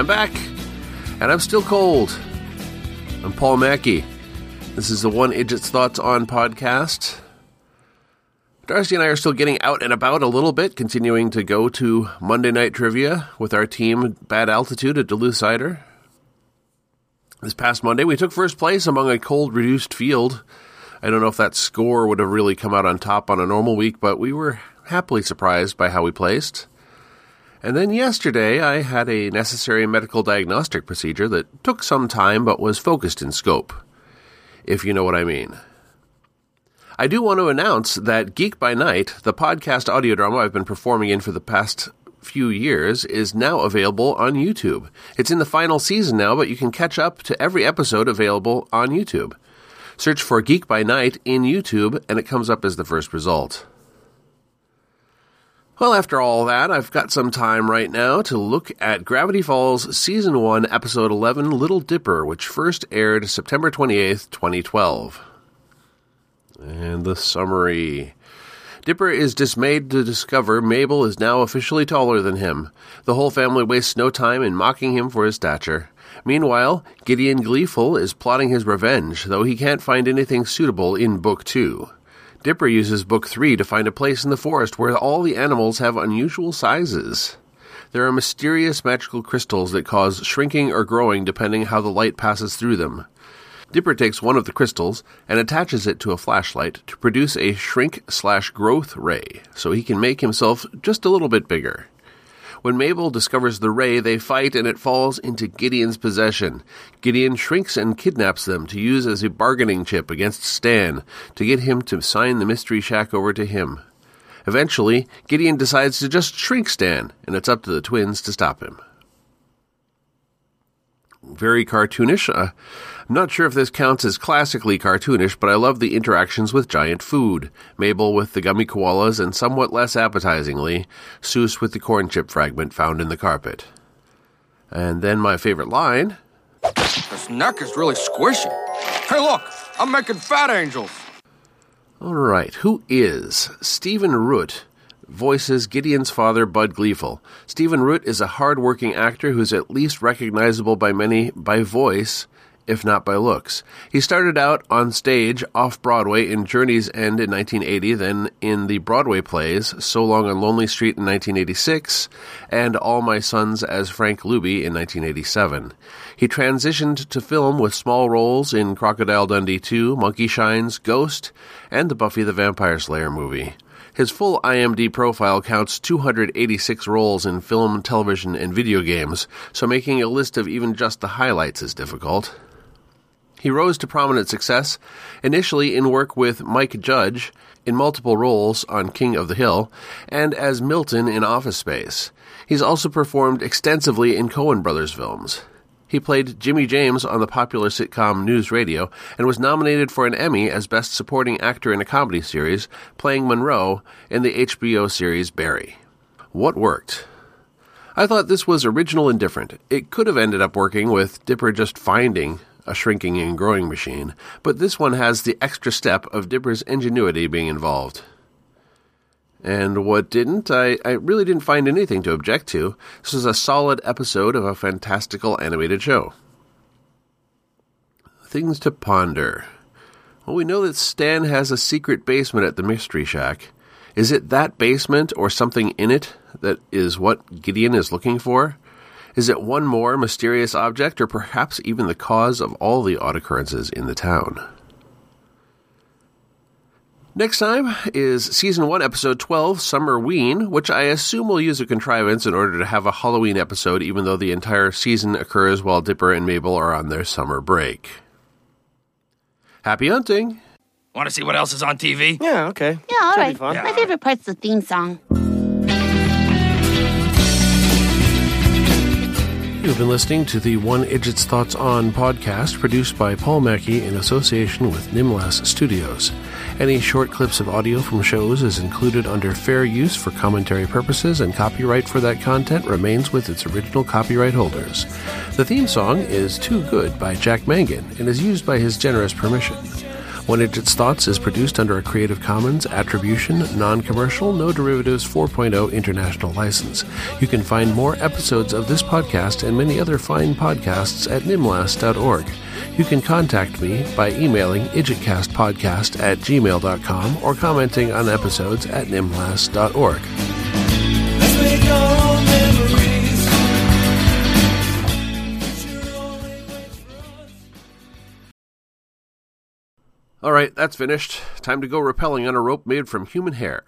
I'm back, and I'm still cold. I'm Paul Mackey. This is the One Idjit's Thoughts on podcast. Darcy and I are still getting out and about a little bit, continuing to go to Monday Night Trivia with our team, Bad Altitude at Duluth Cider. This past Monday, we took first place among a cold reduced field. I don't know if that score would have really come out on top on a normal week, but we were happily surprised by how we placed. And then yesterday, I had a necessary medical diagnostic procedure that took some time but was focused in scope if you know what I mean. I do want to announce that Geek by Night, the podcast audio drama I've been performing in for the past few years, is now available on YouTube. It's in the final season now, but you can catch up to every episode available on YouTube. Search for Geek by Night in YouTube, and it comes up as the first result. Well, after all that, I've got some time right now to look at Gravity Falls Season 1, Episode 11, Little Dipper, which first aired September 28th, 2012. And the summary. Dipper is dismayed to discover Mabel is now officially taller than him. The whole family wastes no time in mocking him for his stature. Meanwhile, Gideon Gleeful is plotting his revenge, though he can't find anything suitable in Book 2. Dipper uses Book 3 to find a place in the forest where all the animals have unusual sizes. There are mysterious magical crystals that cause shrinking or growing depending how the light passes through them. Dipper takes one of the crystals and attaches it to a flashlight to produce a shrink slash growth ray, so he can make himself just a little bit bigger. When Mabel discovers the ray, they fight and it falls into Gideon's possession. Gideon shrinks and kidnaps them to use as a bargaining chip against Stan to get him to sign the Mystery Shack over to him. Eventually, Gideon decides to just shrink Stan, and it's up to the twins to stop him. Very cartoonish. Uh, I'm not sure if this counts as classically cartoonish, but I love the interactions with giant food. Mabel with the gummy koalas, and somewhat less appetizingly, Soos with the corn chip fragment found in the carpet. And then my favorite line This neck is really squishy. Hey, look, I'm making fat angels. All right, who is Stephen Root? Voices Gideon's father, Bud Gleeful. Stephen Root is a hard-working actor who's at least recognizable by many by voice if not by looks. He started out on stage off Broadway in Journey's End in 1980, then in the Broadway plays So Long on Lonely Street in 1986, and All My Sons as Frank Luby in 1987. He transitioned to film with small roles in Crocodile Dundee 2, Monkey Shines, Ghost, and the Buffy the Vampire Slayer movie. His full IMDb profile counts 286 roles in film, television, and video games, so making a list of even just the highlights is difficult. He rose to prominent success, initially in work with Mike Judge in multiple roles on King of the Hill, and as Milton in Office Space. He's also performed extensively in Coen Brothers films. He played Jimmy James on the popular sitcom News Radio and was nominated for an Emmy as Best Supporting Actor in a Comedy Series, playing Monroe in the HBO series Barry. What worked? I thought this was original and different. It could have ended up working with Dipper just finding a shrinking and growing machine, but this one has the extra step of Dipper's ingenuity being involved. And what didn't? I, I really didn't find anything to object to. This was a solid episode of a fantastical animated show. Things to ponder. Well, we know that Stan has a secret basement at the Mystery Shack. Is it that basement or something in it that is what Gideon is looking for? Is it one more mysterious object, or perhaps even the cause of all the odd occurrences in the town? Next time is Season 1, Episode 12, "Summer Summerween, which I assume will use a contrivance in order to have a Halloween episode, even though the entire season occurs while Dipper and Mabel are on their summer break. Happy hunting! Want to see what else is on TV? Yeah, okay. Yeah, all right. Should be right. fun. My favorite part's the theme song. You've been listening to the One Idjit's Thoughts On podcast produced by Paul Mackey in association with Nimlas Studios. Any short clips of audio from shows is included under fair use for commentary purposes, and copyright for that content remains with its original copyright holders. The theme song is Too Good by Jack Mangan and is used by his generous permission. One Idjit's Thoughts is produced under a Creative Commons Attribution, Non Commercial, No Derivatives 4.0 international license. You can find more episodes of this podcast and many other fine podcasts at nimlas.org. You can contact me by emailing idjitcastpodcast at gmail.com or commenting on episodes at nimlas.org. All right, that's finished. Time to go rappelling on a rope made from human hair.